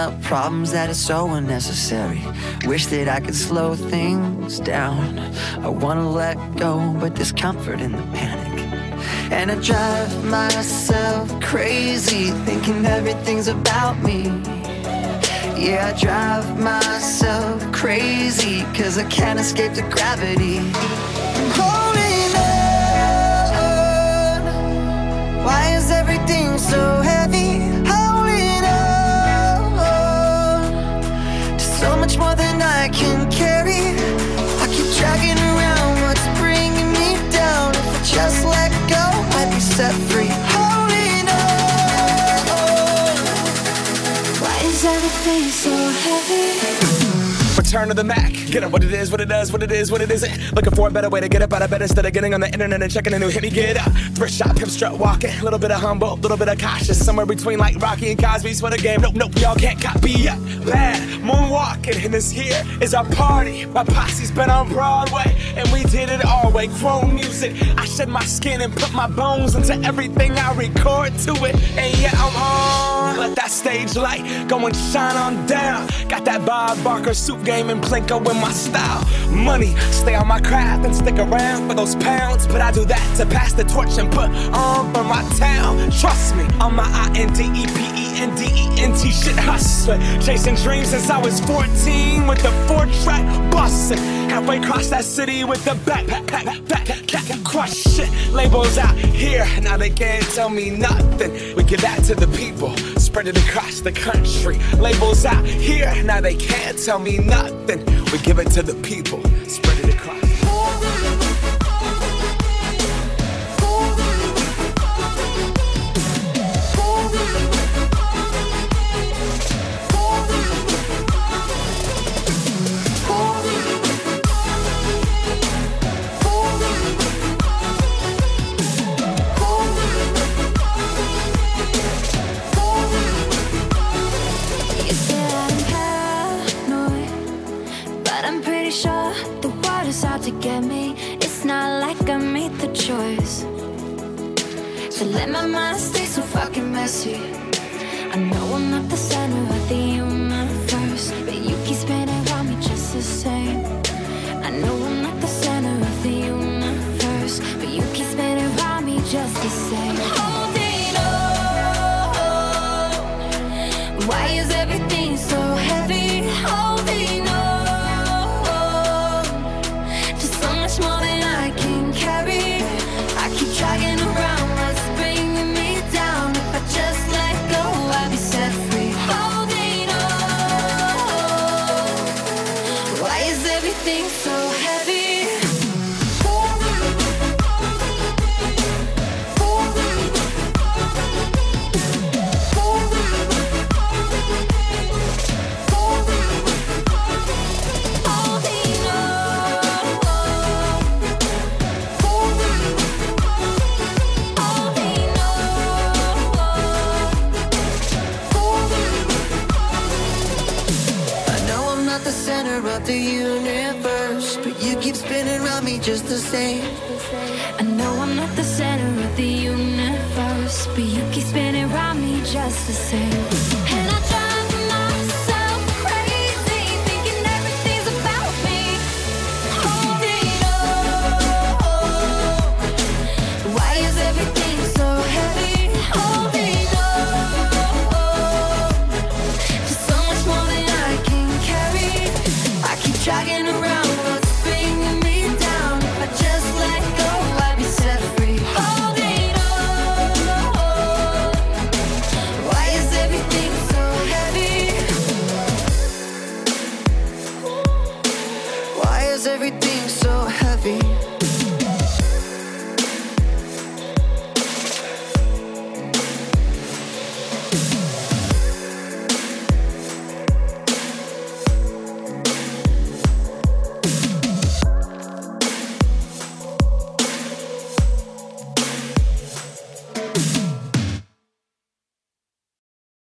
up problems that are so unnecessary. Wish that I could slow things down. I wanna let go, but there's comfort in the panic. And I drive myself crazy, thinking everything's about me. Yeah, I drive myself crazy, cause I can't escape the gravity. I'm holding on. Why is everything so everything so heavy? Return of the Mac. Get up what it is, what it does, what it is, what it isn't. Looking for a better way to get up out of bed instead of getting on the internet and checking a new hit. Me get up. Thrift shop, hip strut walking. A little bit of humble, a little bit of cautious. Somewhere between like Rocky and Cosby's for the game. Nope, nope, y'all can't copy yet. Bad moonwalking. And this here is our party. My posse's been on Broadway. And we did it all way. Chrome music. I shed my skin and put my bones into everything I record to it. And yeah, I'm on. Let that stage light go and shine on down. Got that Bob Barker suit game and Plinko in my style. Money, stay on my craft and stick around for those pounds. But I do that to pass the torch and put on for my town. Trust me, on my I N D E P E N D E T shit hustling. Chasing dreams since I was 14 with the four track busting. Halfway across that city with the backpack, back, back, back, crush shit. Labels out here, now they can't tell me nothing. We give that to the people, spread it across the country. Labels out here, now they can't tell me nothing. We give it to the people, spread it across. So let my mind stay so fucking messy. I know I'm not the center of the of the universe, but you keep spinning around me just the same. I know I'm not the center of the universe, but you keep spinning around me just the same.